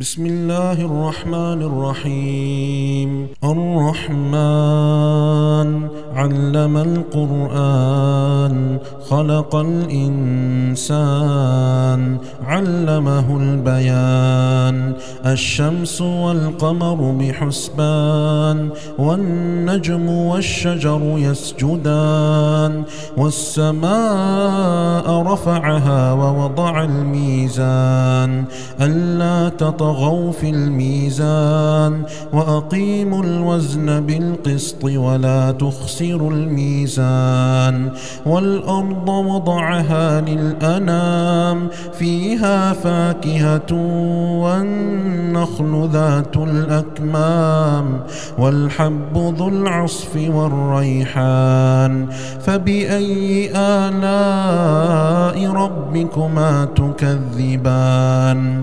بسم الله الرحمن الرحيم. الرحمن علم القرآن خلق الإنسان علمه البيان. الشمس والقمر بحسبان والنجم والشجر يسجدان. والسماء رفعها ووضع الميزان. ألا تطغى وطغوا في الميزان وأقيموا الوزن بالقسط ولا تخسروا الميزان. والأرض وضعها للأنام فيها فاكهة والنخل ذات الأكمام والحب ذو العصف والريحان. فبأي آلاء ربكما تكذبان؟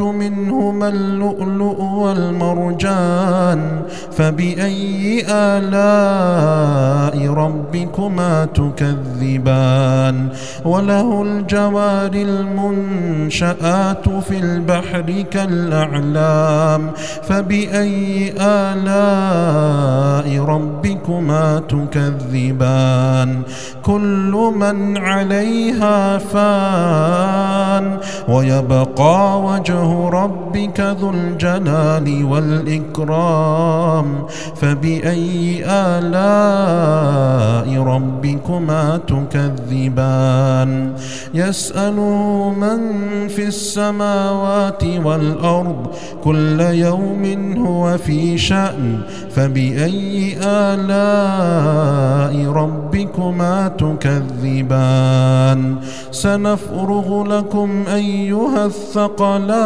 منهما اللؤلؤ والمرجان فبأي آلاء ربكما تكذبان وله الجوار المنشآت في البحر كالأعلام فبأي آلاء ربكما تكذبان كل من عليها فان ويبقى وجه ربك ذو الجلال والإكرام فبأي آلاء ربكما تكذبان يسأل من في السماوات والأرض كل يوم هو في شأن فبأي آلاء ربكما تكذبان سنفرغ لكم أيها الثقلان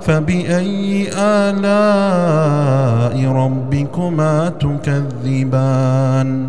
فبأي آلاء ربكما تكذبان؟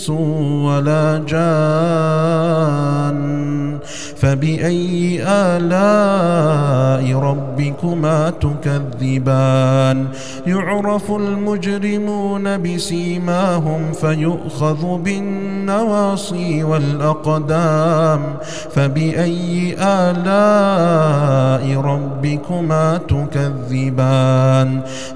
ولا جان فبأي آلاء ربكما تكذبان يعرف المجرمون بسيماهم فيؤخذ بالنواصي والأقدام فبأي آلاء ربكما تكذبان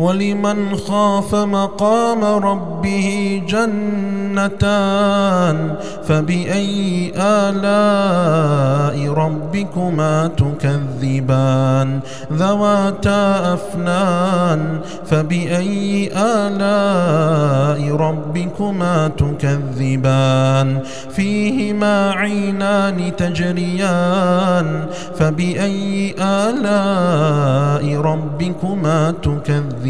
ولمن خاف مقام ربه جنتان فبأي آلاء ربكما تكذبان؟ ذواتا أفنان فبأي آلاء ربكما تكذبان؟ فيهما عينان تجريان فبأي آلاء ربكما تكذبان؟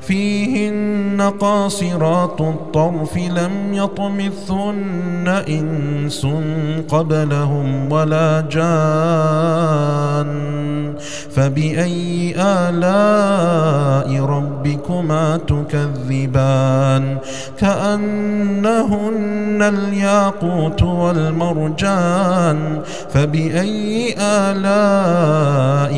فيهن قاصرات الطرف لم يطمثهن إنس قبلهم ولا جان. فبأي آلاء ربكما تكذبان؟ كأنهن الياقوت والمرجان. فبأي آلاء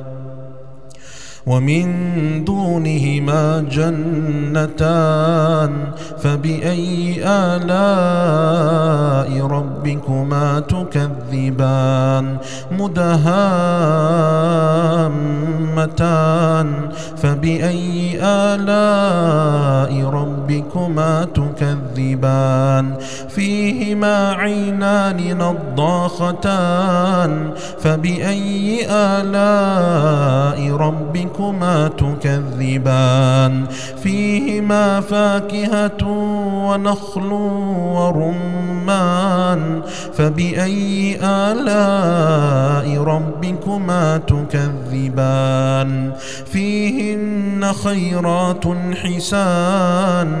ومن دونهما جنتان فبأي آلاء ربكما تكذبان؟ مدهامتان فبأي آلاء ربكما تكذبان. فيهما عينان نضاختان. فبأي آلاء ربكما ربكما تكذبان؟ فيهما فاكهة ونخل ورمان. فبأي آلاء ربكما تكذبان؟ فيهن خيرات حسان.